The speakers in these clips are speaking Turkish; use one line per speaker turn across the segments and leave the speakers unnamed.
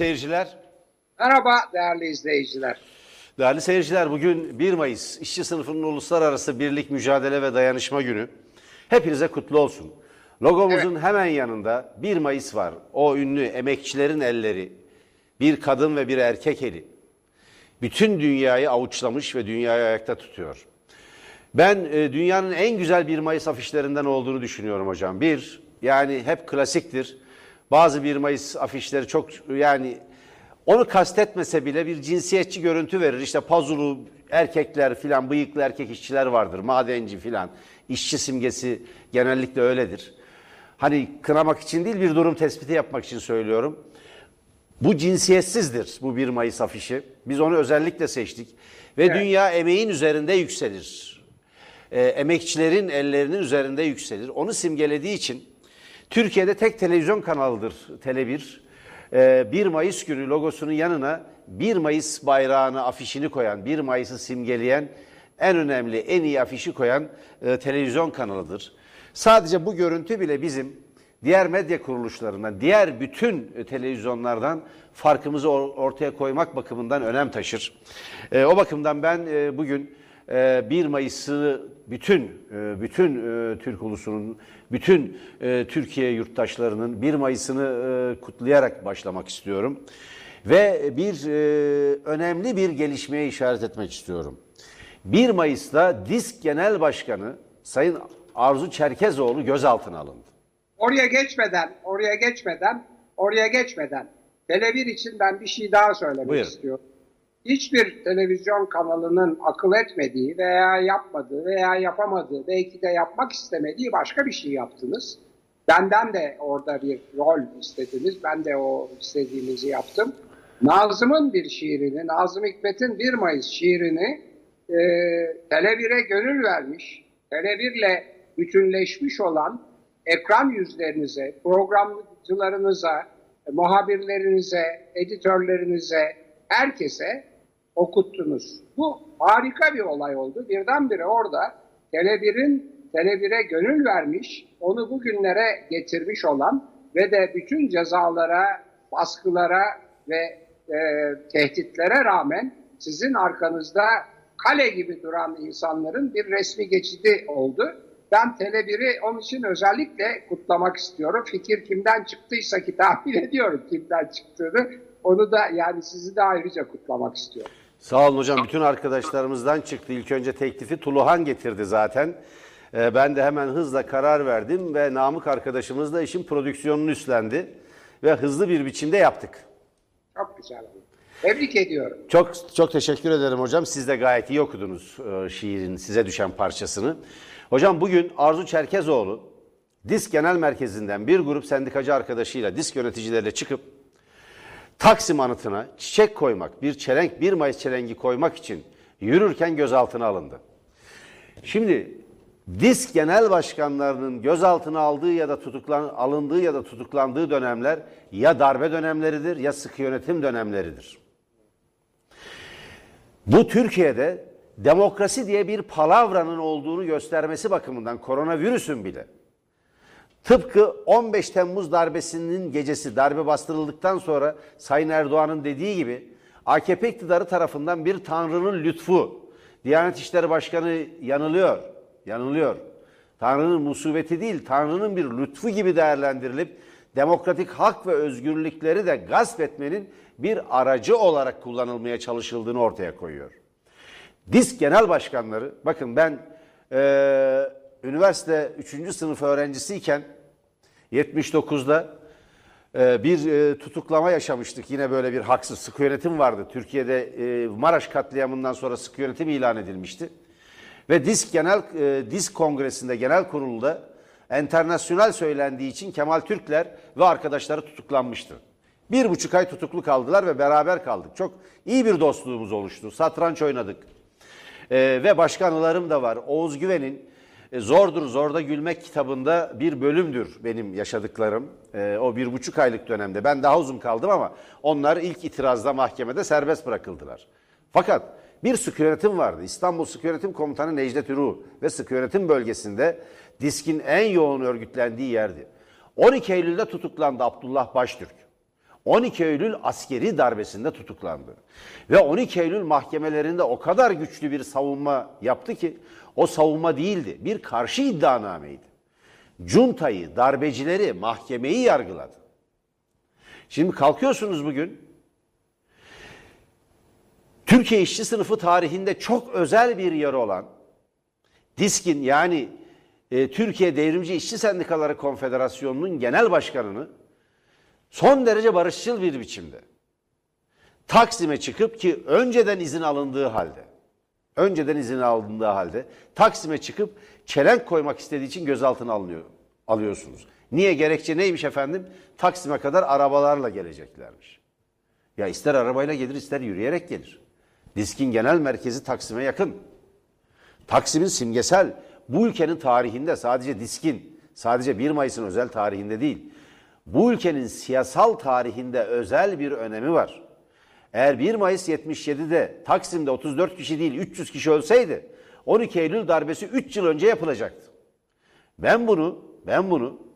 Seyirciler,
Merhaba değerli izleyiciler.
değerli seyirciler bugün 1 Mayıs İşçi Sınıfının Uluslararası Birlik Mücadele ve Dayanışma Günü. Hepinize kutlu olsun. Logomuzun hemen yanında 1 Mayıs var. O ünlü emekçilerin elleri, bir kadın ve bir erkek eli. Bütün dünyayı avuçlamış ve dünyayı ayakta tutuyor. Ben e, dünyanın en güzel 1 Mayıs afişlerinden olduğunu düşünüyorum hocam. Bir, yani hep klasiktir. Bazı 1 Mayıs afişleri çok yani onu kastetmese bile bir cinsiyetçi görüntü verir. İşte pazulu erkekler filan, bıyıklı erkek işçiler vardır, madenci filan. İşçi simgesi genellikle öyledir. Hani kınamak için değil bir durum tespiti yapmak için söylüyorum. Bu cinsiyetsizdir bu 1 Mayıs afişi. Biz onu özellikle seçtik. Ve
Evet.
dünya emeğin üzerinde yükselir. Ee, emekçilerin ellerinin üzerinde yükselir. Onu simgelediği için Türkiye'de tek televizyon kanalıdır Tele1. Ee, 1 Mayıs günü logosunun yanına 1 Mayıs bayrağını, afişini koyan, 1 Mayıs'ı simgeleyen en önemli, en iyi afişi koyan e, televizyon kanalıdır. Sadece bu görüntü bile bizim diğer medya kuruluşlarından, diğer bütün e, televizyonlardan farkımızı or- ortaya koymak bakımından önem taşır. E, o bakımdan ben bugün 1 Mayıs'ı bütün e, bütün e, Türk ulusunun, bütün e, Türkiye yurttaşlarının 1 Mayıs'ını kutlayarak başlamak istiyorum. Ve bir önemli bir gelişmeye işaret etmek istiyorum. 1 Mayıs'ta DİSK Genel Başkanı Sayın Arzu Çerkezoğlu gözaltına alındı.
Oraya geçmeden, oraya geçmeden, oraya geçmeden Tele1 için ben bir şey daha söylemek
Buyurun.
istiyorum. Hiçbir televizyon kanalının akıl etmediği veya yapmadığı veya yapamadığı, belki de yapmak istemediği başka bir şey yaptınız. Benden de orada bir rol istediniz. Ben de o istediğinizi yaptım. Nazım'ın bir şiirini, Nazım Hikmet'in 1 Mayıs şiirini e, Tele1'e gönül vermiş, Tele1'le bütünleşmiş olan ekran yüzlerinize, programcılarınıza, muhabirlerinize, editörlerinize, herkese okuttunuz. Bu harika bir olay oldu. Birdenbire orada Tele1'in Tele1'e gönül vermiş, onu bugünlere getirmiş olan ve de bütün cezalara, baskılara ve e, tehditlere rağmen sizin arkanızda kale gibi duran insanların bir resmi geçidi oldu. Ben Tele1'i onun için özellikle kutlamak istiyorum. Fikir kimden çıktıysa ki tahmin ediyorum kimden çıktığını. Onu da yani sizi de ayrıca kutlamak istiyorum.
Sağ olun hocam. Bütün arkadaşlarımızdan çıktı. İlk önce teklifi Tuluhan getirdi zaten. Ee, ben de hemen hızla karar verdim ve Namık arkadaşımız da işin prodüksiyonunu üstlendi. Ve hızlı bir biçimde yaptık.
Çok güzel oldu. Tebrik ediyorum.
Çok çok teşekkür ederim hocam. Siz de gayet iyi okudunuz e, şiirin size düşen parçasını. Hocam bugün Arzu Çerkezoğlu DİSK Genel Merkezi'nden bir grup sendikacı arkadaşıyla, DİSK yöneticileriyle çıkıp Taksim anıtına çiçek koymak, bir çelenk, bir Mayıs çelengi koymak için yürürken gözaltına alındı. Şimdi DİSK genel başkanlarının gözaltına aldığı ya da tutuklan alındığı ya da tutuklandığı dönemler ya darbe dönemleridir ya sıkı yönetim dönemleridir. Bu Türkiye'de demokrasi diye bir palavranın olduğunu göstermesi bakımından koronavirüsün bile Tıpkı 15 Temmuz darbesinin gecesi darbe bastırıldıktan sonra Sayın Erdoğan'ın dediği gibi AKP iktidarı tarafından bir tanrının lütfu. Diyanet İşleri Başkanı yanılıyor. Yanılıyor. Tanrının musibeti değil, Tanrı'nın bir lütfu gibi değerlendirilip demokratik hak ve özgürlükleri de gasp etmenin bir aracı olarak kullanılmaya çalışıldığını ortaya koyuyor. DİSK genel başkanları, bakın ben eee, üniversite 3. sınıf öğrencisiyken 79'da eee, bir eee, tutuklama yaşamıştık. Yine böyle bir haksız sıkı yönetim vardı. Türkiye'de eee, Maraş katliamından sonra sıkı yönetim ilan edilmişti. Ve DİSK Genel DİSK Kongresi'nde genel kurulda enternasyonel söylendiği için Kemal Türkler ve arkadaşları tutuklanmıştı. Bir buçuk ay tutuklu kaldılar ve beraber kaldık. Çok iyi bir dostluğumuz oluştu. Satranç oynadık. Ee, ve başka anılarım da var. Oğuz Güven'in e, Zordur Zorda Gülmek kitabında bir bölümdür benim yaşadıklarım. Ee, o bir buçuk aylık dönemde. Ben daha uzun kaldım ama onlar ilk itirazda mahkemede serbest bırakıldılar. Fakat bir sıkı yönetim vardı. İstanbul Sıkı Yönetim Komutanı Necdet Ürü ve sıkı yönetim bölgesinde diskin en yoğun örgütlendiği yerdi. 12 Eylül'de tutuklandı Abdullah Baştürk. 12 Eylül askeri darbesinde tutuklandı. Ve 12 Eylül mahkemelerinde o kadar güçlü bir savunma yaptı ki o savunma değildi. Bir karşı iddianameydi. Cuntayı, darbecileri, mahkemeyi yargıladı. Şimdi kalkıyorsunuz bugün Türkiye işçi sınıfı tarihinde çok özel bir yer olan DİSK'in yani e, Türkiye Devrimci İşçi Sendikaları Konfederasyonu'nun genel başkanını son derece barışçıl bir biçimde Taksim'e çıkıp ki önceden izin alındığı halde önceden izin alındığı halde Taksim'e çıkıp çelenk koymak istediği için gözaltına alınıyor, alıyorsunuz. Niye? Gerekçe neymiş efendim? Taksim'e kadar arabalarla geleceklermiş. Ya ister arabayla gelir ister yürüyerek gelir. Diskin genel merkezi Taksim'e yakın. Taksim'in simgesel bu ülkenin tarihinde sadece Diskin, sadece 1 Mayıs'ın özel tarihinde değil. Bu ülkenin siyasal tarihinde özel bir önemi var. Eğer 1 Mayıs 77'de Taksim'de 34 kişi değil 300 kişi ölseydi 12 Eylül darbesi 3 yıl önce yapılacaktı. Ben bunu ben bunu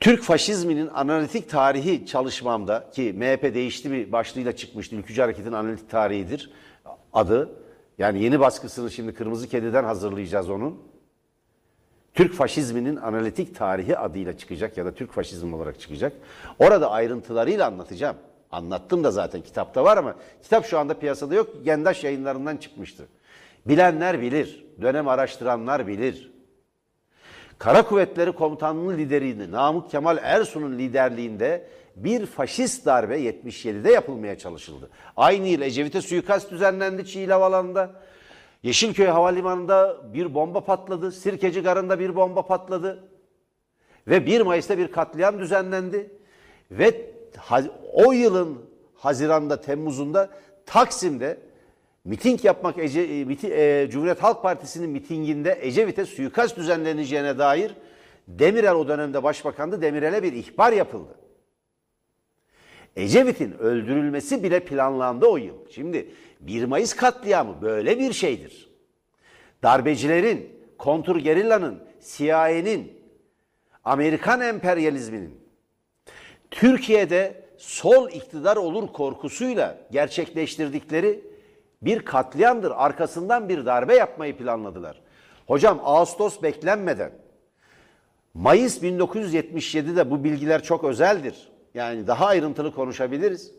Türk faşizminin analitik tarihi çalışmamda ki MHP değişti bir başlığıyla çıkmıştı. Ülkücü Hareket'in analitik tarihidir adı. Yani yeni baskısını şimdi Kırmızı Kedi'den hazırlayacağız onun. Türk faşizminin analitik tarihi adıyla çıkacak ya da Türk faşizmi olarak çıkacak. Orada ayrıntılarıyla anlatacağım. Anlattım da zaten kitapta var ama kitap şu anda piyasada yok. Gendaş yayınlarından çıkmıştı. Bilenler bilir, dönem araştıranlar bilir. Kara Kuvvetleri Komutanlığı lideriydi Namık Kemal Ersun'un liderliğinde bir faşist darbe 77'de yapılmaya çalışıldı. Aynı yıl Ecevit'e suikast düzenlendi Çiğli Havalanı'nda. Yeşilköy Havalimanı'nda bir bomba patladı. Sirkeci Garı'nda bir bomba patladı. Ve 1 Mayıs'ta bir katliam düzenlendi. Ve o yılın Haziran'da, Temmuz'unda Taksim'de miting yapmak Ece, e, miti, e, Cumhuriyet Halk Partisi'nin mitinginde Ecevit'e suikast düzenleneceğine dair Demirel o dönemde başbakandı. Demirel'e bir ihbar yapıldı. Ecevit'in öldürülmesi bile planlandı o yıl. Şimdi 1 Mayıs katliamı böyle bir şeydir. Darbecilerin, kontur gerillanın, CIA'nin, Amerikan emperyalizminin Türkiye'de sol iktidar olur korkusuyla gerçekleştirdikleri bir katliamdır. Arkasından bir darbe yapmayı planladılar. Hocam Ağustos beklenmeden Mayıs 1977'de bu bilgiler çok özeldir. Yani daha ayrıntılı konuşabiliriz.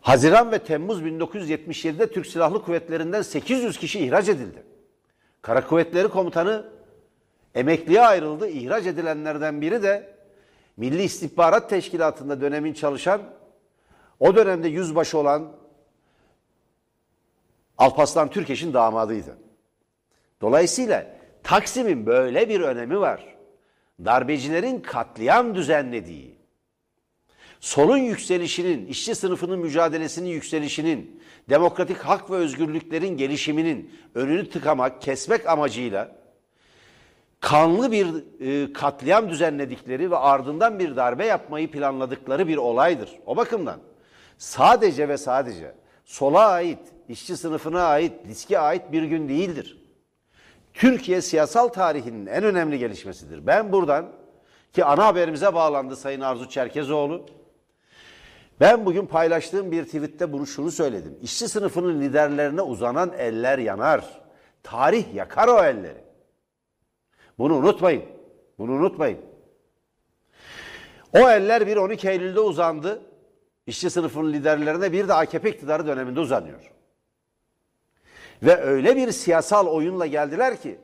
Haziran ve Temmuz 1977'de Türk Silahlı Kuvvetleri'nden 800 kişi ihraç edildi. Kara Kuvvetleri Komutanı emekliye ayrıldı. İhraç edilenlerden biri de Milli İstihbarat Teşkilatı'nda dönemin çalışan, o dönemde yüzbaşı olan Alpaslan Türkeş'in damadıydı. Dolayısıyla Taksim'in böyle bir önemi var. Darbecilerin katliam düzenlediği, solun yükselişinin, işçi sınıfının mücadelesinin yükselişinin, demokratik hak ve özgürlüklerin gelişiminin önünü tıkamak, kesmek amacıyla kanlı bir e, katliam düzenledikleri ve ardından bir darbe yapmayı planladıkları bir olaydır. O bakımdan sadece ve sadece sola ait, işçi sınıfına ait, diske ait bir gün değildir. Türkiye siyasal tarihinin en önemli gelişmesidir. Ben buradan ki ana haberimize bağlandı Sayın Arzu Çerkezoğlu. Ben bugün paylaştığım bir tweette bunu şunu söyledim. İşçi sınıfının liderlerine uzanan eller yanar. Tarih yakar o elleri. Bunu unutmayın. Bunu unutmayın. O eller bir 12 Eylül'de uzandı. İşçi sınıfının liderlerine bir de AKP iktidarı döneminde uzanıyor. Ve öyle bir siyasal oyunla geldiler ki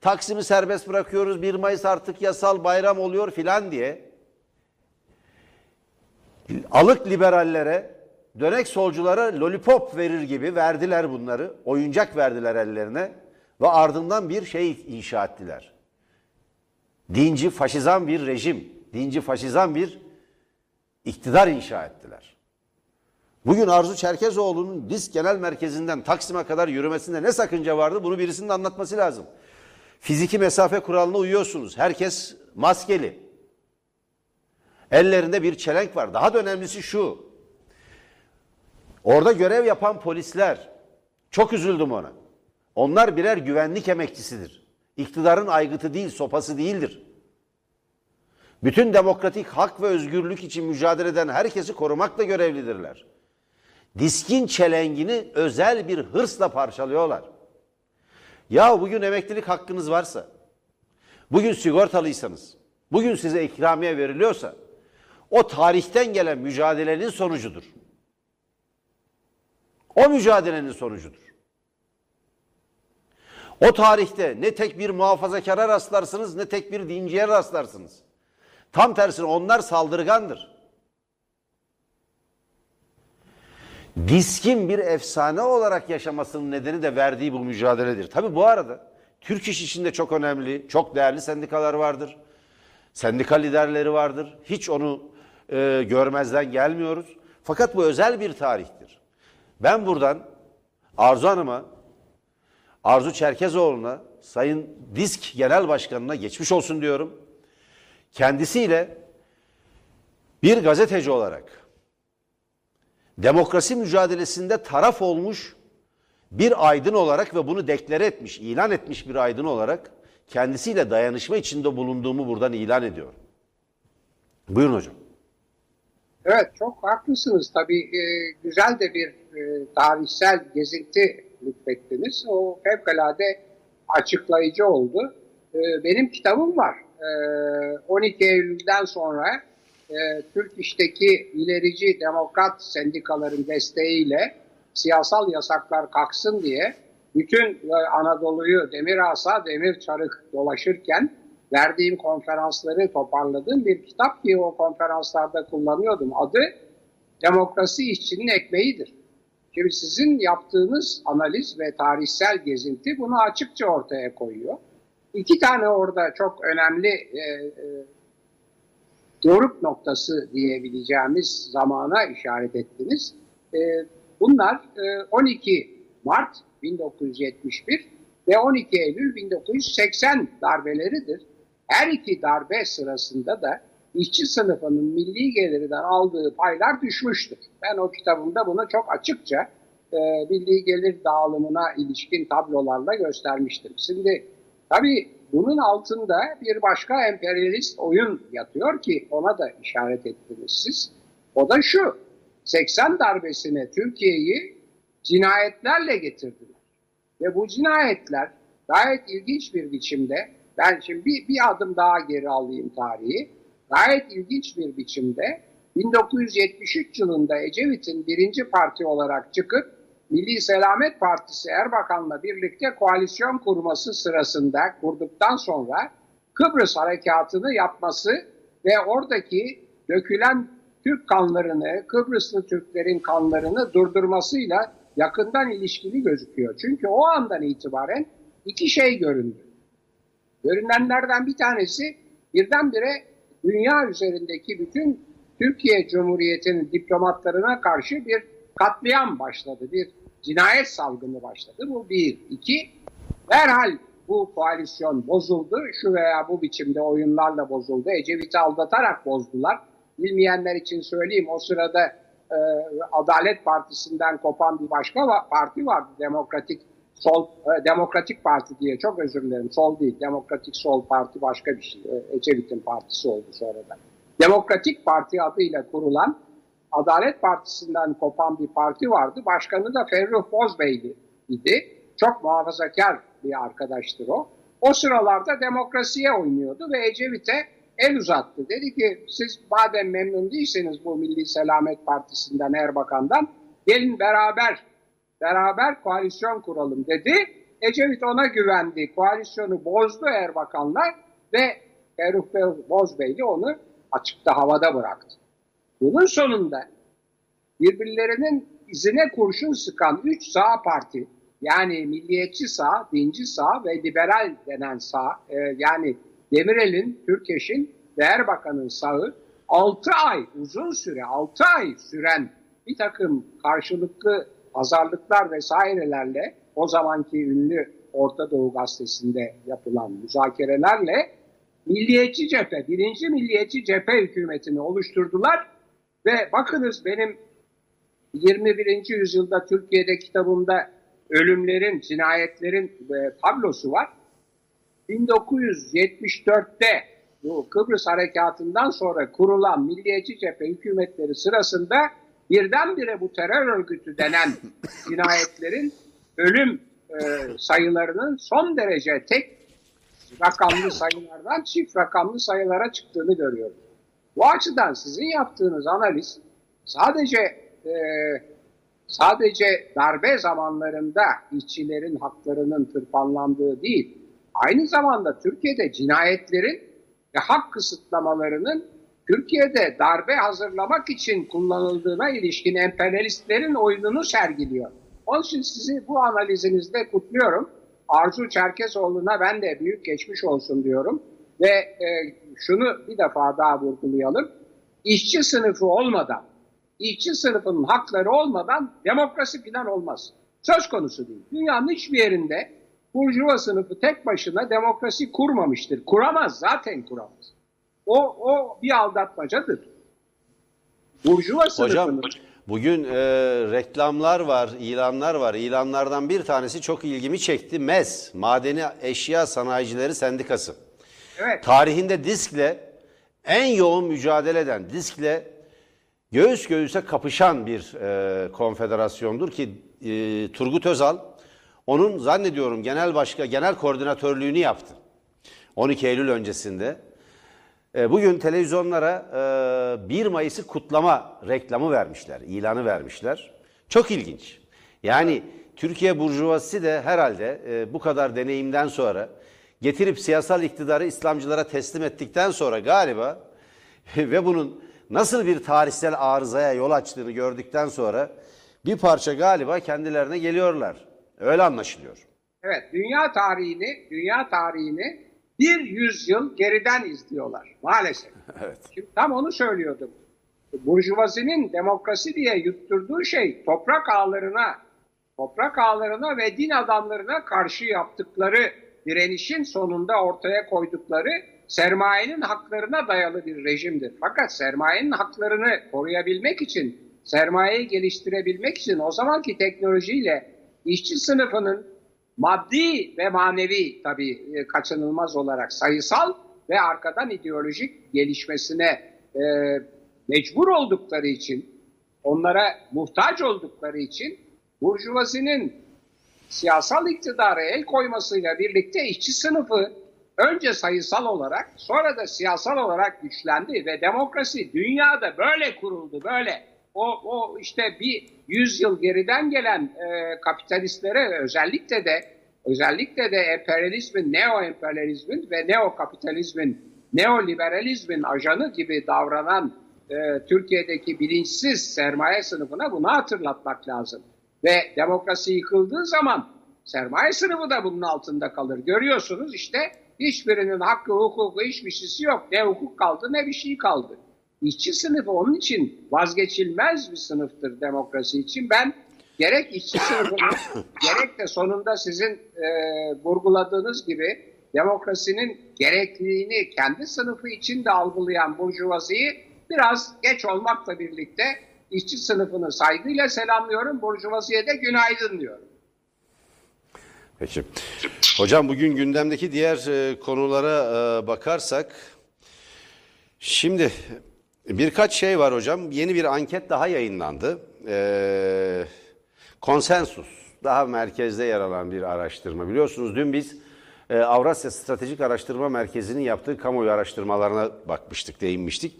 Taksim'i serbest bırakıyoruz 1 Mayıs artık yasal bayram oluyor filan diye alık liberallere dönek solculara lollipop verir gibi verdiler bunları. Oyuncak verdiler ellerine ve ardından bir şey inşa ettiler. Dinci faşizan bir rejim, dinci faşizan bir iktidar inşa ettiler. Bugün Arzu Çerkezoğlu'nun DİSK Genel Merkezi'nden Taksim'e kadar yürümesinde ne sakınca vardı bunu birisinin anlatması lazım. Fiziki mesafe kuralına uyuyorsunuz. Herkes maskeli. Ellerinde bir çelenk var. Daha da önemlisi şu. Orada görev yapan polisler, çok üzüldüm ona. Onlar birer güvenlik emekçisidir. İktidarın aygıtı değil, sopası değildir. Bütün demokratik hak ve özgürlük için mücadele eden herkesi korumakla görevlidirler. Diskin çelengini özel bir hırsla parçalıyorlar. Ya bugün emeklilik hakkınız varsa, bugün sigortalıysanız, bugün size ikramiye veriliyorsa, o tarihten gelen mücadelenin sonucudur. O mücadelenin sonucudur. O tarihte ne tek bir muhafazakara rastlarsınız ne tek bir dinciye rastlarsınız. Tam tersine onlar saldırgandır. Diskin bir efsane olarak yaşamasının nedeni de verdiği bu mücadeledir. Tabi bu arada Türk iş içinde çok önemli, çok değerli sendikalar vardır. Sendika liderleri vardır. Hiç onu e, görmezden gelmiyoruz. Fakat bu özel bir tarihtir. Ben buradan Arzu Hanım'a, Arzu Çerkezoğlu'na, Sayın Disk Genel Başkanı'na geçmiş olsun diyorum. Kendisiyle bir gazeteci olarak demokrasi mücadelesinde taraf olmuş bir aydın olarak ve bunu deklare etmiş, ilan etmiş bir aydın olarak kendisiyle dayanışma içinde bulunduğumu buradan ilan ediyorum. Buyurun hocam.
Evet çok haklısınız. Tabii e, güzel de bir e, tarihsel gezinti lütfettiniz. O fevkalade açıklayıcı oldu. E, benim kitabım var. E, 12 Eylül'den sonra e, Türk İş'teki ilerici demokrat sendikaların desteğiyle siyasal yasaklar kalksın diye bütün e, Anadolu'yu demir asa demir çarık dolaşırken verdiğim konferansları toparladığım bir kitap ki o konferanslarda kullanıyordum. Adı Demokrasi İşçinin Ekmeğidir. Şimdi sizin yaptığınız analiz ve tarihsel gezinti bunu açıkça ortaya koyuyor. İki tane orada çok önemli e, e, doruk noktası diyebileceğimiz zamana işaret ettiniz. E, bunlar e, 12 Mart 1971 ve 12 Eylül 1980 darbeleridir. Her iki darbe sırasında da işçi sınıfının milli gelirden aldığı paylar düşmüştür. Ben o kitabımda bunu çok açıkça e, milli gelir dağılımına ilişkin tablolarla göstermiştim. Şimdi tabii bunun altında bir başka emperyalist oyun yatıyor ki ona da işaret ettiniz siz. O da şu, 80 darbesine Türkiye'yi cinayetlerle getirdiler. Ve bu cinayetler gayet ilginç bir biçimde, ben şimdi bir, bir adım daha geri alayım tarihi, gayet ilginç bir biçimde 1973 yılında Ecevit'in birinci parti olarak çıkıp Milli Selamet Partisi Erbakan'la birlikte koalisyon kurması sırasında kurduktan sonra Kıbrıs harekatını yapması ve oradaki dökülen Türk kanlarını, Kıbrıslı Türklerin kanlarını durdurmasıyla yakından ilişkili gözüküyor. Çünkü o andan itibaren iki şey göründü. Görünenlerden bir tanesi birdenbire dünya üzerindeki bütün Türkiye Cumhuriyeti'nin diplomatlarına karşı bir katliam başladı, bir cinayet salgını başladı. Bu bir. iki, derhal bu koalisyon bozuldu. Şu veya bu biçimde oyunlarla bozuldu. Ecevit'i aldatarak bozdular. Bilmeyenler için söyleyeyim o sırada e, Adalet Partisi'nden kopan bir başka parti vardı. Demokratik Sol e, Demokratik Parti diye çok özür dilerim. Sol değil. Demokratik Sol Parti başka bir şey. E, Ecevit'in partisi oldu sonradan. Demokratik Parti adıyla kurulan Adalet Partisi'nden kopan bir parti vardı. Başkanı da Ferruh Bozbeyli idi. Çok muhafazakar bir arkadaştır o. O sıralarda demokrasiye oynuyordu ve Ecevit'e el uzattı. Dedi ki siz madem memnun değilseniz bu Milli Selamet Partisi'nden Erbakan'dan gelin beraber beraber koalisyon kuralım dedi. Ecevit ona güvendi. Koalisyonu bozdu Erbakan'la ve Ferruh Bozbeyli onu açıkta havada bıraktı. Bunun sonunda birbirlerinin izine kurşun sıkan üç sağ parti yani milliyetçi sağ, dinci sağ ve liberal denen sağ e, yani Demirel'in, Türkeş'in ve Erbakan'ın sağı 6 ay uzun süre 6 ay süren bir takım karşılıklı pazarlıklar vesairelerle o zamanki ünlü Orta Doğu Gazetesi'nde yapılan müzakerelerle milliyetçi cephe, birinci milliyetçi cephe hükümetini oluşturdular ve bakınız benim 21. yüzyılda Türkiye'de kitabımda ölümlerin, cinayetlerin e, tablosu var. 1974'te bu Kıbrıs Harekatı'ndan sonra kurulan milliyetçi cephe hükümetleri sırasında birdenbire bu terör örgütü denen cinayetlerin ölüm e, sayılarının son derece tek rakamlı sayılardan çift rakamlı sayılara çıktığını görüyoruz. Bu açıdan sizin yaptığınız analiz sadece e, sadece darbe zamanlarında işçilerin haklarının tırpanlandığı değil, aynı zamanda Türkiye'de cinayetlerin ve hak kısıtlamalarının Türkiye'de darbe hazırlamak için kullanıldığına ilişkin emperyalistlerin oyununu sergiliyor. Onun için sizi bu analizinizde kutluyorum. Arzu Çerkezoğlu'na ben de büyük geçmiş olsun diyorum. Ve e, şunu bir defa daha vurgulayalım. İşçi sınıfı olmadan, işçi sınıfının hakları olmadan demokrasi falan olmaz. Söz konusu değil. Dünyanın hiçbir yerinde burjuva sınıfı tek başına demokrasi kurmamıştır. Kuramaz, zaten kuramaz. O, o bir aldatmacadır. Burjuva
Hocam
sınıfının...
bugün e, reklamlar var, ilanlar var. İlanlardan bir tanesi çok ilgimi çekti. MES, Madeni Eşya Sanayicileri Sendikası.
Evet.
Tarihinde diskle en yoğun mücadele eden, diskle göğüs göğüse kapışan bir e, konfederasyondur ki e, Turgut Özal onun zannediyorum genel başka genel koordinatörlüğünü yaptı. 12 Eylül öncesinde. E, bugün televizyonlara e, 1 Mayıs'ı kutlama reklamı vermişler, ilanı vermişler. Çok ilginç. Yani Türkiye Burjuvası de herhalde e, bu kadar deneyimden sonra getirip siyasal iktidarı İslamcılara teslim ettikten sonra galiba ve bunun nasıl bir tarihsel arızaya yol açtığını gördükten sonra bir parça galiba kendilerine geliyorlar. Öyle anlaşılıyor.
Evet, dünya tarihini, dünya tarihini bir yüzyıl geriden izliyorlar maalesef.
Evet.
Şimdi tam onu söylüyordum. Burjuvazinin demokrasi diye yutturduğu şey toprak ağlarına, toprak ağlarına ve din adamlarına karşı yaptıkları direnişin sonunda ortaya koydukları sermayenin haklarına dayalı bir rejimdir. Fakat sermayenin haklarını koruyabilmek için, sermayeyi geliştirebilmek için o zamanki teknolojiyle işçi sınıfının maddi ve manevi tabii e, kaçınılmaz olarak sayısal ve arkadan ideolojik gelişmesine e, mecbur oldukları için, onlara muhtaç oldukları için Burjuvazinin siyasal iktidara el koymasıyla birlikte işçi sınıfı önce sayısal olarak sonra da siyasal olarak güçlendi ve demokrasi dünyada böyle kuruldu böyle. O, o işte bir yüzyıl geriden gelen e, kapitalistlere özellikle de özellikle de emperyalizmin, neo-emperyalizmin ve neo-kapitalizmin, neoliberalizmin ajanı gibi davranan e, Türkiye'deki bilinçsiz sermaye sınıfına bunu hatırlatmak lazım. Ve demokrasi yıkıldığı zaman sermaye sınıfı da bunun altında kalır. Görüyorsunuz işte hiçbirinin hakkı, hukuku, hiçbir şeysi yok. Ne hukuk kaldı ne bir şey kaldı. İşçi sınıfı onun için vazgeçilmez bir sınıftır demokrasi için. Ben gerek işçi sınıfının gerek de sonunda sizin e, vurguladığınız gibi demokrasinin gerekliliğini kendi sınıfı içinde algılayan burjuvaziyi biraz geç olmakla birlikte işçi sınıfını saygıyla selamlıyorum. Burjuvaziye de günaydın diyorum.
Peki. Hocam bugün gündemdeki diğer e, konulara e, bakarsak şimdi birkaç şey var hocam. Yeni bir anket daha yayınlandı. E, konsensus daha merkezde yer alan bir araştırma. Biliyorsunuz dün biz e, Avrasya Stratejik Araştırma Merkezi'nin yaptığı kamuoyu araştırmalarına bakmıştık, değinmiştik.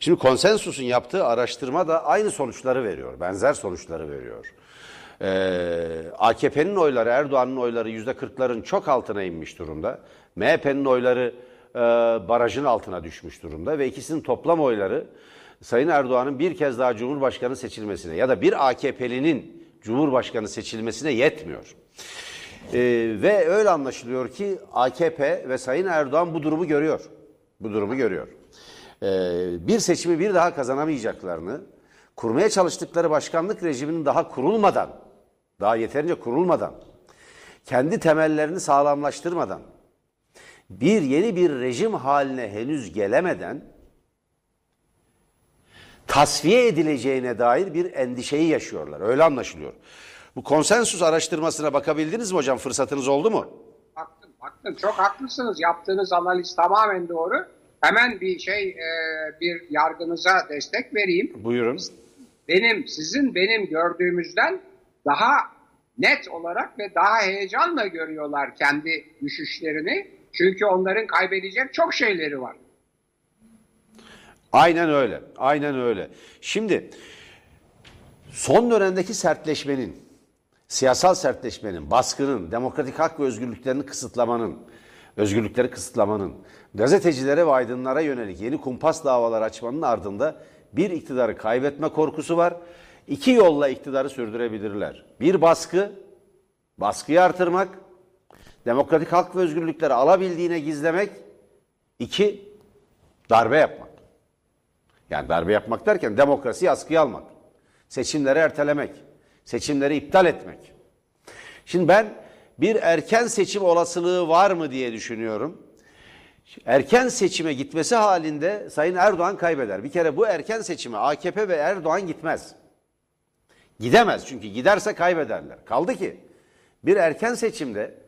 Şimdi konsensusun yaptığı araştırma da aynı sonuçları veriyor, benzer sonuçları veriyor. Ee, AKP'nin oyları, Erdoğan'ın oyları yüzde kırkların çok altına inmiş durumda. MHP'nin oyları e, barajın altına düşmüş durumda ve ikisinin toplam oyları Sayın Erdoğan'ın bir kez daha Cumhurbaşkanı seçilmesine ya da bir AKP'linin Cumhurbaşkanı seçilmesine yetmiyor. Ee, ve öyle anlaşılıyor ki AKP ve Sayın Erdoğan bu durumu görüyor. Bu durumu görüyor. Ee, bir seçimi bir daha kazanamayacaklarını, kurmaya çalıştıkları başkanlık rejiminin daha kurulmadan, daha yeterince kurulmadan, kendi temellerini sağlamlaştırmadan, bir yeni bir rejim haline henüz gelemeden tasfiye edileceğine dair bir endişeyi yaşıyorlar. Öyle anlaşılıyor. Bu konsensus araştırmasına bakabildiniz mi hocam? Fırsatınız oldu mu?
Baktım, baktım. Çok haklısınız. Yaptığınız analiz tamamen doğru. Hemen bir şey e, bir yargınıza destek vereyim.
Buyurun.
Benim sizin benim gördüğümüzden daha net olarak ve daha heyecanla görüyorlar kendi düşüşlerini. Çünkü onların kaybedecek çok şeyleri var.
Aynen öyle. Aynen öyle. Şimdi son dönemdeki sertleşmenin, siyasal sertleşmenin, baskının, demokratik hak ve özgürlüklerini kısıtlamanın, özgürlükleri kısıtlamanın, gazetecilere ve aydınlara yönelik yeni kumpas davalar açmanın ardında bir iktidarı kaybetme korkusu var. İki yolla iktidarı sürdürebilirler. Bir baskı, baskıyı artırmak, demokratik hak ve özgürlükleri alabildiğine gizlemek. İki, darbe yapmak. Yani darbe yapmak derken demokrasiyi askıya almak. Seçimleri ertelemek. Seçimleri iptal etmek. Şimdi ben bir erken seçim olasılığı var mı diye düşünüyorum. Erken seçime gitmesi halinde Sayın Erdoğan kaybeder. Bir kere bu erken seçime AKP ve Erdoğan gitmez. Gidemez çünkü giderse kaybederler. Kaldı ki bir erken seçimde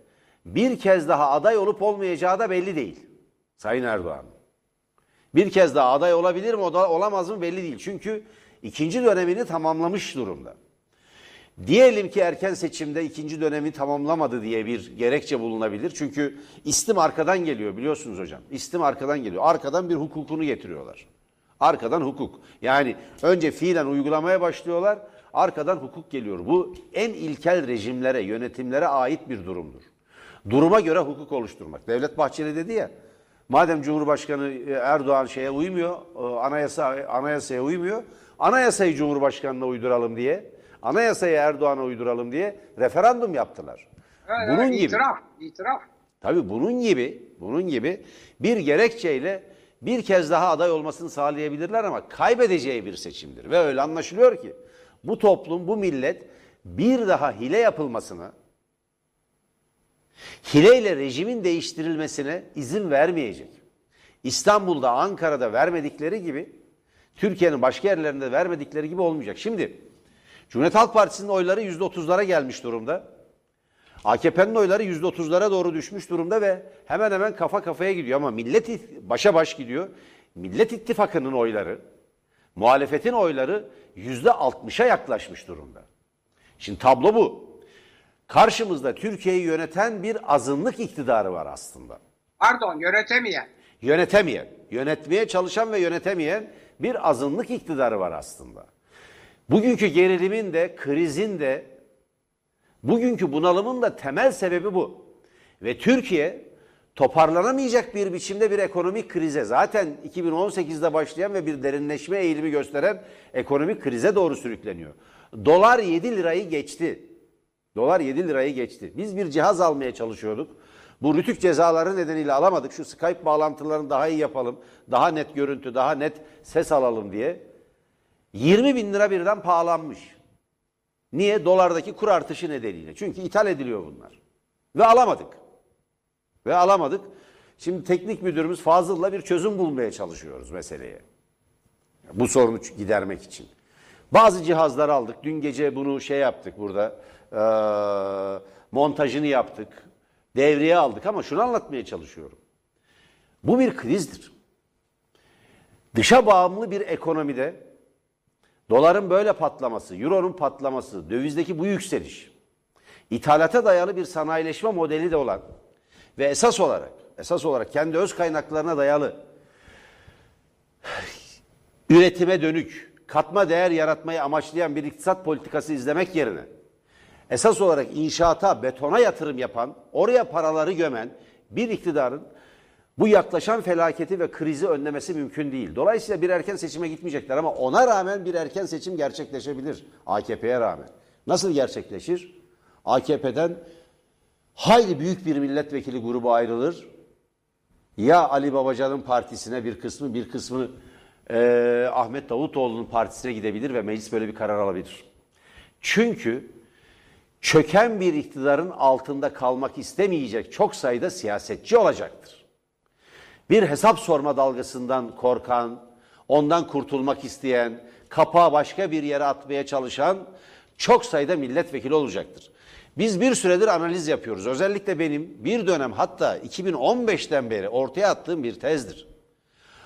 bir kez daha aday olup olmayacağı da belli değil. Sayın Erdoğan. Bir kez daha aday olabilir mi olamaz mı belli değil. Çünkü ikinci dönemini tamamlamış durumda. Diyelim ki erken seçimde ikinci dönemi tamamlamadı diye bir gerekçe bulunabilir. Çünkü istim arkadan geliyor biliyorsunuz hocam. İstim arkadan geliyor. Arkadan bir hukukunu getiriyorlar. Arkadan hukuk. Yani önce fiilen uygulamaya başlıyorlar. Arkadan hukuk geliyor. Bu en ilkel rejimlere, yönetimlere ait bir durumdur. Duruma göre hukuk oluşturmak. Devlet Bahçeli dedi ya. Madem Cumhurbaşkanı Erdoğan şeye uymuyor, e, anayasa anayasaya uymuyor. Anayasayı Cumhurbaşkanına uyduralım diye, anayasayı Erdoğan'a uyduralım diye referandum yaptılar.
Evet,
bunun
evet,
gibi.
itiraf, itiraf.
Tabii bunun gibi, bunun gibi bir gerekçeyle bir kez daha aday olmasını sağlayabilirler ama kaybedeceği bir seçimdir. Ve öyle anlaşılıyor ki bu toplum, bu millet bir daha hile yapılmasına, hileyle rejimin değiştirilmesine izin vermeyecek. İstanbul'da, Ankara'da vermedikleri gibi Türkiye'nin başka yerlerinde vermedikleri gibi olmayacak. Şimdi Cumhuriyet Halk Partisi'nin oyları %30'lara gelmiş durumda. AKP'nin oyları %30'lara doğru düşmüş durumda ve hemen hemen kafa kafaya gidiyor ama Millet başa baş gidiyor. Millet İttifakı'nın oyları, muhalefetin oyları %60'a yaklaşmış durumda. Şimdi tablo bu. Karşımızda Türkiye'yi yöneten bir azınlık iktidarı var aslında.
Pardon yönetemeyen.
Yönetemeyen, yönetmeye çalışan ve yönetemeyen bir azınlık iktidarı var aslında. Bugünkü gerilimin de, krizin de, bugünkü bunalımın da temel sebebi bu. Ve Türkiye toparlanamayacak bir biçimde bir ekonomik krize, zaten 2018'de başlayan ve bir derinleşme eğilimi gösteren ekonomik krize doğru sürükleniyor. Dolar 7 lirayı geçti. Dolar 7 lirayı geçti. Biz bir cihaz almaya çalışıyorduk. Bu rütük cezaları nedeniyle alamadık. Şu Skype bağlantılarını daha iyi yapalım. Daha net görüntü, daha net ses alalım diye. 20 bin lira birden pahalanmış. Niye? Dolardaki kur artışı nedeniyle. Çünkü ithal ediliyor bunlar. Ve alamadık. Ve alamadık. Şimdi teknik müdürümüz Fazıl'la bir çözüm bulmaya çalışıyoruz meseleye. Bu sorunu gidermek için. Bazı cihazlar aldık. Dün gece bunu şey yaptık burada. Eee, montajını yaptık. Devreye aldık ama şunu anlatmaya çalışıyorum. Bu bir krizdir. Dışa bağımlı bir ekonomide doların böyle patlaması, euronun patlaması, dövizdeki bu yükseliş, ithalata dayalı bir sanayileşme modeli de olan ve esas olarak esas olarak kendi öz kaynaklarına dayalı üretime dönük, katma değer yaratmayı amaçlayan bir iktisat politikası izlemek yerine esas olarak inşaata, betona yatırım yapan, oraya paraları gömen bir iktidarın bu yaklaşan felaketi ve krizi önlemesi mümkün değil. Dolayısıyla bir erken seçime gitmeyecekler ama ona rağmen bir erken seçim gerçekleşebilir AKP'ye rağmen. Nasıl gerçekleşir? AKP'den hayli büyük bir milletvekili grubu ayrılır. Ya Ali Babacan'ın partisine bir kısmı, bir kısmı eee, Ahmet Davutoğlu'nun partisine gidebilir ve meclis böyle bir karar alabilir. Çünkü çöken bir iktidarın altında kalmak istemeyecek çok sayıda siyasetçi olacaktır. Bir hesap sorma dalgasından korkan, ondan kurtulmak isteyen, kapağı başka bir yere atmaya çalışan çok sayıda milletvekili olacaktır. Biz bir süredir analiz yapıyoruz. Özellikle benim bir dönem hatta 2015'ten beri ortaya attığım bir tezdir.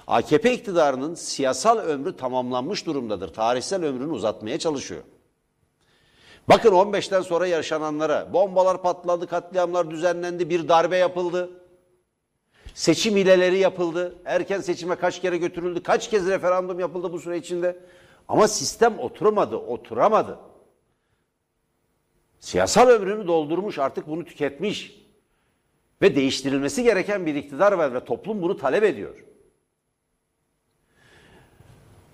AKP iktidarının siyasal ömrü tamamlanmış durumdadır. Tarihsel ömrünü uzatmaya çalışıyor. Bakın 15'ten sonra yaşananlara bombalar patladı, katliamlar düzenlendi, bir darbe yapıldı. Seçim hileleri yapıldı. Erken seçime kaç kere götürüldü, kaç kez referandum yapıldı bu süre içinde. Ama sistem oturmadı, oturamadı. Siyasal ömrünü doldurmuş, artık bunu tüketmiş. Ve değiştirilmesi gereken bir iktidar var ve toplum bunu talep ediyor.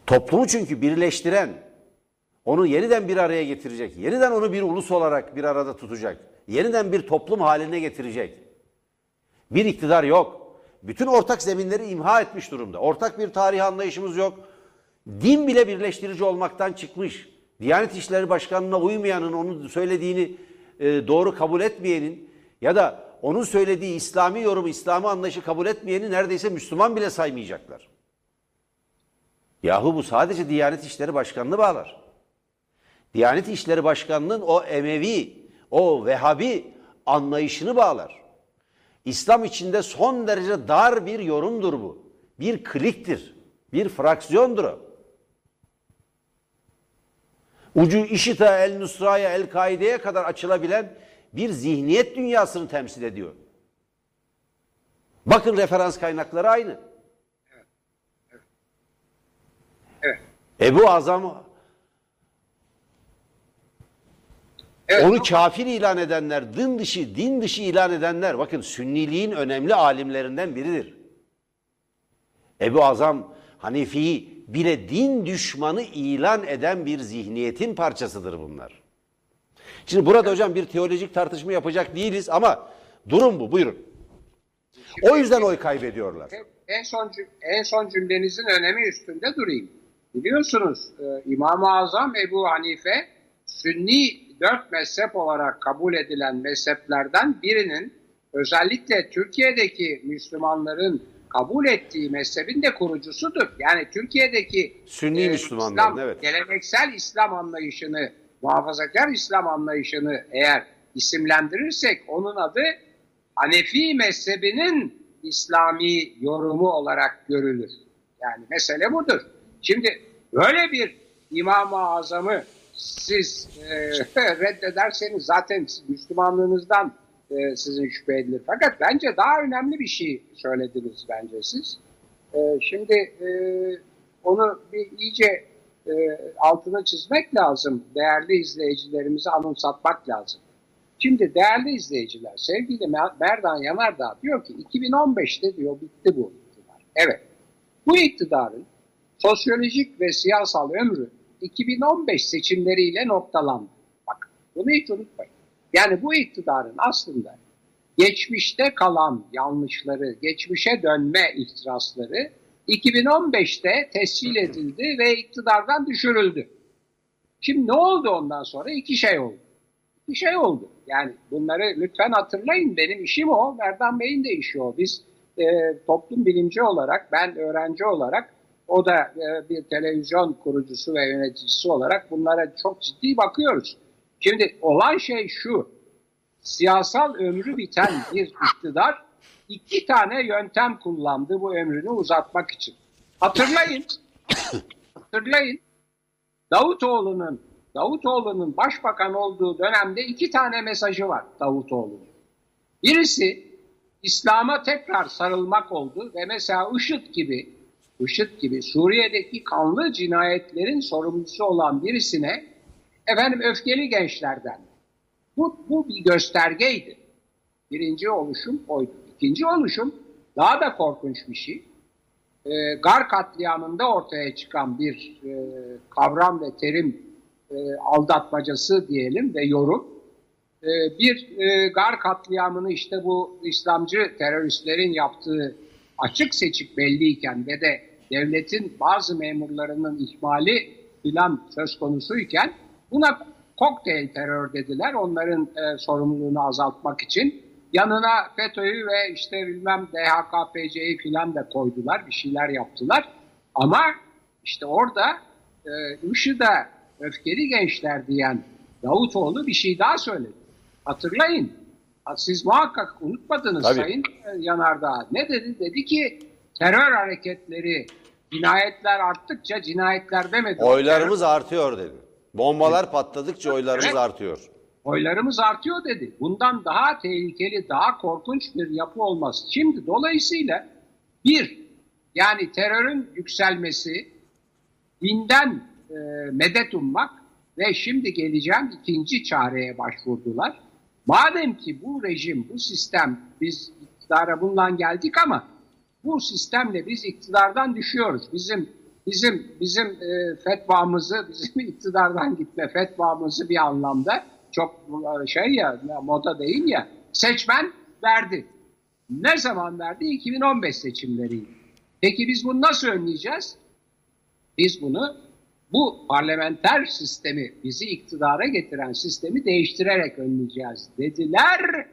Toplumu çünkü birleştiren, onu yeniden bir araya getirecek, yeniden onu bir ulus olarak bir arada tutacak, yeniden bir toplum haline getirecek. Bir iktidar yok. Bütün ortak zeminleri imha etmiş durumda. Ortak bir tarih anlayışımız yok. Din bile birleştirici olmaktan çıkmış. Diyanet İşleri Başkanı'na uymayanın, onun söylediğini e, doğru kabul etmeyenin ya da onun söylediği İslami yorumu, İslami anlayışı kabul etmeyeni neredeyse Müslüman bile saymayacaklar. Yahu bu sadece Diyanet İşleri Başkanı'nı bağlar. Diyanet İşleri Başkanı'nın o Emevi, o Vehhabi anlayışını bağlar. İslam içinde son derece dar bir yorumdur bu. Bir kliktir, bir fraksiyondur o. Ucu IŞİD'e, El Nusra'ya, El Kaide'ye kadar açılabilen bir zihniyet dünyasını temsil ediyor. Bakın referans kaynakları aynı.
Evet.
Ebu Azam
Evet,
onu kafir ilan edenler, din dışı, din dışı ilan edenler bakın Sünniliğin önemli alimlerinden biridir. Ebu Azam Hanefi'yi bile din düşmanı ilan eden bir zihniyetin parçasıdır bunlar. Şimdi burada hocam bir teolojik tartışma yapacak değiliz ama durum bu. Buyurun. O yüzden oy kaybediyorlar.
en son en son cümlenizin önemi üstünde durayım. Biliyorsunuz e, İmam-ı Azam Ebu Hanife Sünni dört mezhep olarak kabul edilen mezheplerden birinin özellikle Türkiye'deki Müslümanların kabul ettiği mezhebin de kurucusudur. Yani Türkiye'deki
Sünni Müslümanların,
İslam,
evet.
geleneksel İslam anlayışını, muhafazakar İslam anlayışını eğer isimlendirirsek onun adı Hanefi mezhebinin İslami yorumu olarak görülür. Yani mesele budur. Şimdi böyle bir İmam-ı Azam'ı siz e, reddederseniz zaten Müslümanlığınızdan e, sizin şüphe edilir. Fakat bence daha önemli bir şey söylediniz bence siz. E, şimdi e, onu bir iyice e, altına çizmek lazım. Değerli izleyicilerimize anımsatmak lazım. Şimdi değerli izleyiciler, sevgili Mer- Merdan Yanardağ diyor ki 2015'te diyor bitti bu iktidar. Evet, bu iktidarın sosyolojik ve siyasal ömrü 2015 seçimleriyle noktalandı. Bak bunu hiç unutmayın. Yani bu iktidarın aslında geçmişte kalan yanlışları, geçmişe dönme ihtirasları 2015'te tescil edildi ve iktidardan düşürüldü. Şimdi ne oldu ondan sonra? İki şey oldu. İki şey oldu. Yani bunları lütfen hatırlayın. Benim işim o. Merdan Bey'in de işi o. Biz e, toplum bilimci olarak, ben öğrenci olarak, o da e, bir televizyon kurucusu ve yöneticisi olarak bunlara çok ciddi bakıyoruz. Şimdi olan şey şu. Siyasal ömrü biten bir iktidar iki tane yöntem kullandı bu ömrünü uzatmak için. Hatırlayın. hatırlayın. Davutoğlu'nun Davutoğlu'nun başbakan olduğu dönemde iki tane mesajı var Davutoğlu'nun. Birisi İslam'a tekrar sarılmak oldu ve mesela IŞİD gibi IŞİD gibi Suriye'deki kanlı cinayetlerin sorumlusu olan birisine efendim öfkeli gençlerden. Bu, bu bir göstergeydi. Birinci oluşum oydu. İkinci oluşum daha da korkunç bir şey. E, Gar katliamında ortaya çıkan bir e, kavram ve terim e, aldatmacası diyelim ve yorum. E, bir e, Gar katliamını işte bu İslamcı teröristlerin yaptığı açık seçik belliyken ve de devletin bazı memurlarının ihmali filan söz konusuyken buna kokteyl terör dediler. Onların e, sorumluluğunu azaltmak için. Yanına FETÖ'yü ve işte bilmem DHKPC'yi filan da koydular. Bir şeyler yaptılar. Ama işte orada e, IŞİD'e öfkeli gençler diyen Davutoğlu bir şey daha söyledi. Hatırlayın. Siz muhakkak unutmadınız
Tabii.
Sayın Yanardağ. Ne dedi? Dedi ki terör hareketleri, cinayetler arttıkça cinayetler demedi.
Oylarımız artıyor dedi. Bombalar patladıkça oylarımız
Evet.
artıyor.
oylarımız artıyor dedi. Bundan daha tehlikeli, daha korkunç bir yapı olmaz. Şimdi dolayısıyla bir, yani terörün yükselmesi, dinden e, medet ummak ve şimdi geleceğim ikinci çareye başvurdular. Madem ki bu rejim, bu sistem, biz iktidara bundan geldik ama bu sistemle biz iktidardan düşüyoruz. Bizim bizim bizim e, fetvamızı, bizim iktidardan gitme fetvamızı bir anlamda çok e, şey ya moda değil ya seçmen verdi. Ne zaman verdi? 2015 seçimleriydi. Peki biz bunu nasıl önleyeceğiz? Biz bunu bu parlamenter sistemi, bizi iktidara getiren sistemi değiştirerek önleyeceğiz dediler.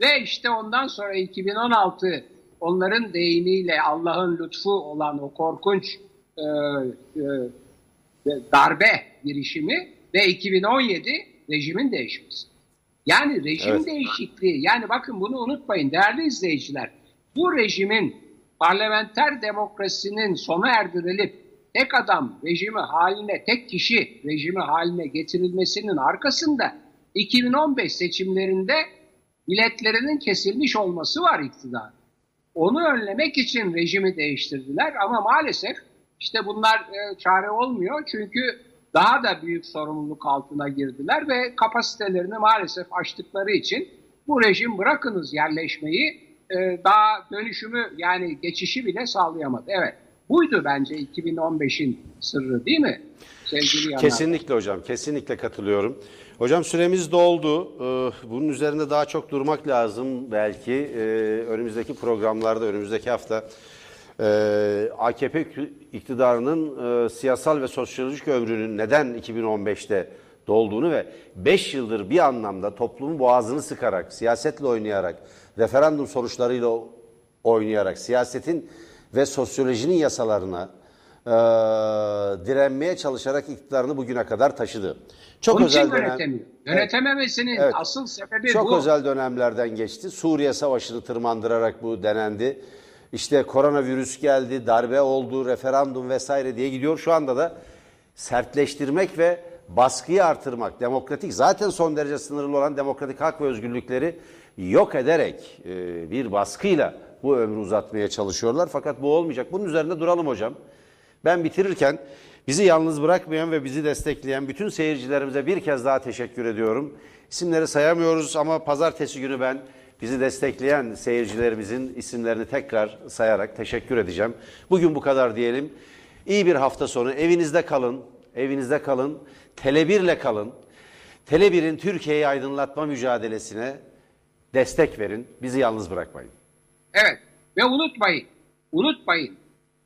Ve işte ondan sonra 2016 onların deyimiyle Allah'ın lütfu olan o korkunç e, e, darbe girişimi ve 2017 rejimin değişmesi. Yani rejim
Evet.
değişikliği, yani bakın bunu unutmayın değerli izleyiciler. Bu rejimin parlamenter demokrasinin sona erdirilip tek adam rejimi haline, tek kişi rejimi haline getirilmesinin arkasında 2015 seçimlerinde biletlerinin kesilmiş olması var iktidar. Onu önlemek için rejimi değiştirdiler ama maalesef işte bunlar e, çare olmuyor çünkü daha da büyük sorumluluk altına girdiler ve kapasitelerini maalesef aştıkları için bu rejim bırakınız yerleşmeyi e, daha dönüşümü yani geçişi bile sağlayamadı. Evet buydu bence 2015'in sırrı değil mi sevgili Yanar?
Kesinlikle hocam, kesinlikle katılıyorum. Hocam süremiz doldu. Ee, Bunun üzerinde daha çok durmak lazım belki. Ee, Önümüzdeki programlarda, önümüzdeki hafta e, AKP iktidarının e, siyasal ve sosyolojik ömrünün neden 2015'te dolduğunu ve 5 yıldır bir anlamda toplumun boğazını sıkarak, siyasetle oynayarak, referandum sonuçlarıyla oynayarak, siyasetin ve sosyolojinin yasalarına e, direnmeye çalışarak iktidarını bugüne kadar taşıdı. Çok
için
özel dönem,
yönetemiyor. Yönetememesinin
Evet.
asıl sebebi
çok
bu.
özel dönemlerden geçti. Suriye Savaşı'nı tırmandırarak bu denendi. İşte koronavirüs geldi, darbe oldu, referandum vesaire diye gidiyor. Şu anda da sertleştirmek ve baskıyı artırmak, demokratik zaten son derece sınırlı olan demokratik hak ve özgürlükleri yok ederek e, bir baskıyla bu ömrü uzatmaya çalışıyorlar. Fakat bu olmayacak. Bunun üzerinde duralım hocam. Ben bitirirken bizi yalnız bırakmayan ve bizi destekleyen bütün seyircilerimize bir kez daha teşekkür ediyorum. İsimleri sayamıyoruz ama pazartesi günü ben bizi destekleyen seyircilerimizin isimlerini tekrar sayarak teşekkür edeceğim. Bugün bu kadar diyelim. İyi bir hafta sonu. Evinizde kalın. Evinizde kalın. Tele1'le kalın. Tele1'in Türkiye'yi aydınlatma mücadelesine destek verin. Bizi yalnız bırakmayın.
Evet ve unutmayın, unutmayın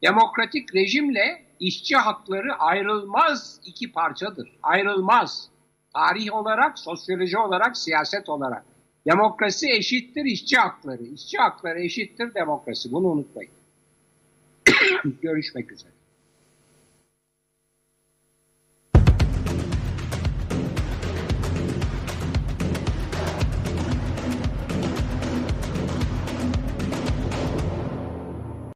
demokratik rejimle işçi hakları ayrılmaz iki parçadır. Ayrılmaz. Tarih olarak, sosyoloji olarak, siyaset olarak. Demokrasi eşittir işçi hakları. İşçi hakları eşittir demokrasi. Bunu unutmayın. Görüşmek üzere.